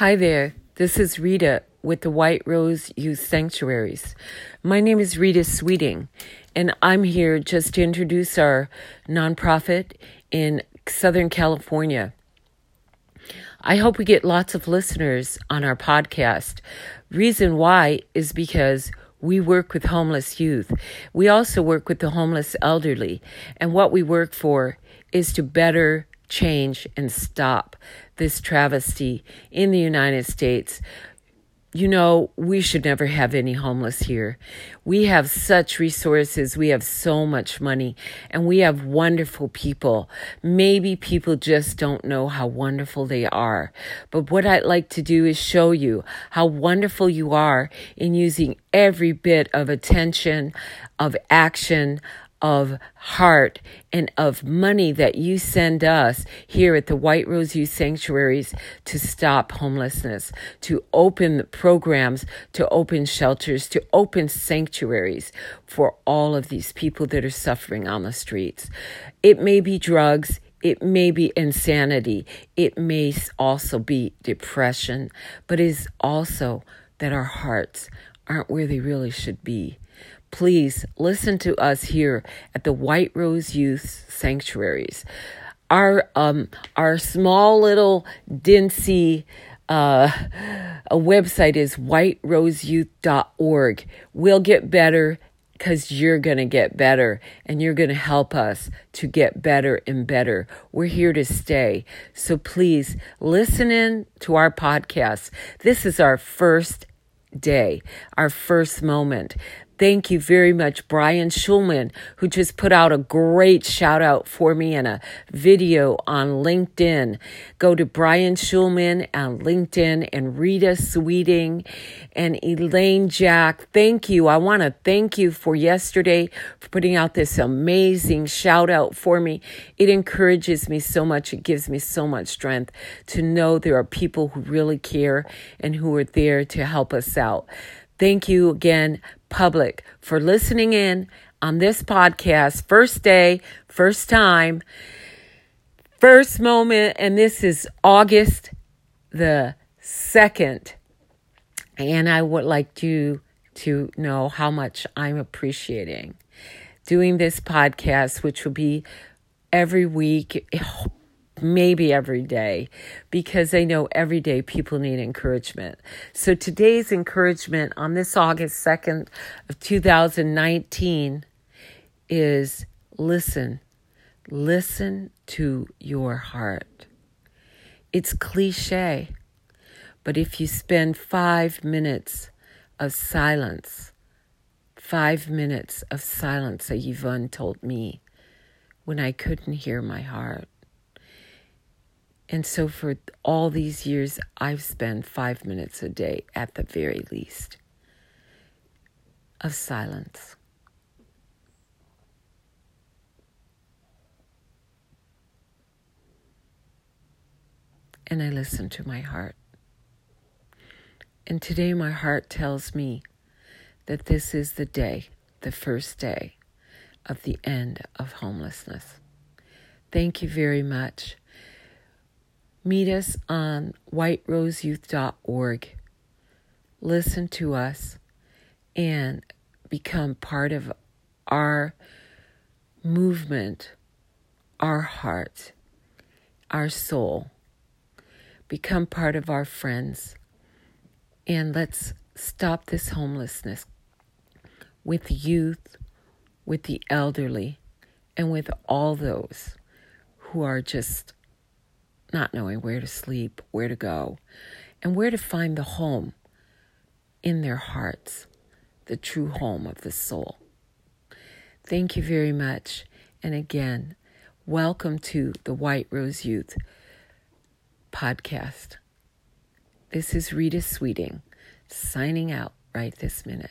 Hi there, this is Rita with the White Rose Youth Sanctuaries. My name is Rita Sweeting, and I'm here just to introduce our nonprofit in Southern California. I hope we get lots of listeners on our podcast. Reason why is because we work with homeless youth. We also work with the homeless elderly, and what we work for is to better change and stop this travesty in the United States. You know, we should never have any homeless here. We have such resources. We have so much money and we have wonderful people. Maybe people just don't know how wonderful they are. But what I'd like to do is show you how wonderful you are in using every bit of attention, of action, of heart and of money that you send us here at the White Rose Youth Sanctuaries to stop homelessness, to open programs, to open shelters, to open sanctuaries for all of these people that are suffering on the streets. It may be drugs. It may be insanity. It may also be depression, but it is also that our hearts aren't where they really should be please listen to us here at the White Rose Youth Sanctuaries. Our um our small little dincy uh, a website is whiteroseyouth.org. We'll get better because you're going to get better and you're going to help us to get better and better. We're here to stay. So please listen in to our podcast. This is our first day, our first moment. Thank you very much, Brian Schulman, who just put out a great shout out for me in a video on LinkedIn. Go to Brian Schulman on LinkedIn and Rita Sweeting and Elaine Jack. Thank you. I want to thank you for yesterday for putting out this amazing shout out for me. It encourages me so much. It gives me so much strength to know there are people who really care and who are there to help us out. Thank you again, public, for listening in on this podcast. First day, first time, first moment, and this is August the 2nd. And I would like you to know how much I'm appreciating doing this podcast, which will be every week maybe every day because I know every day people need encouragement. So today's encouragement on this August 2nd of 2019 is listen. Listen to your heart. It's cliche, but if you spend 5 minutes of silence, 5 minutes of silence, Yvonne told me when I couldn't hear my heart and so for all these years, I've spent five minutes a day at the very least of silence. And I listen to my heart. And today, my heart tells me that this is the day, the first day of the end of homelessness. Thank you very much. Meet us on whiteroseyouth.org. Listen to us and become part of our movement, our heart, our soul. Become part of our friends. And let's stop this homelessness with youth, with the elderly, and with all those who are just not knowing where to sleep, where to go, and where to find the home in their hearts, the true home of the soul. Thank you very much. And again, welcome to the White Rose Youth podcast. This is Rita Sweeting signing out right this minute.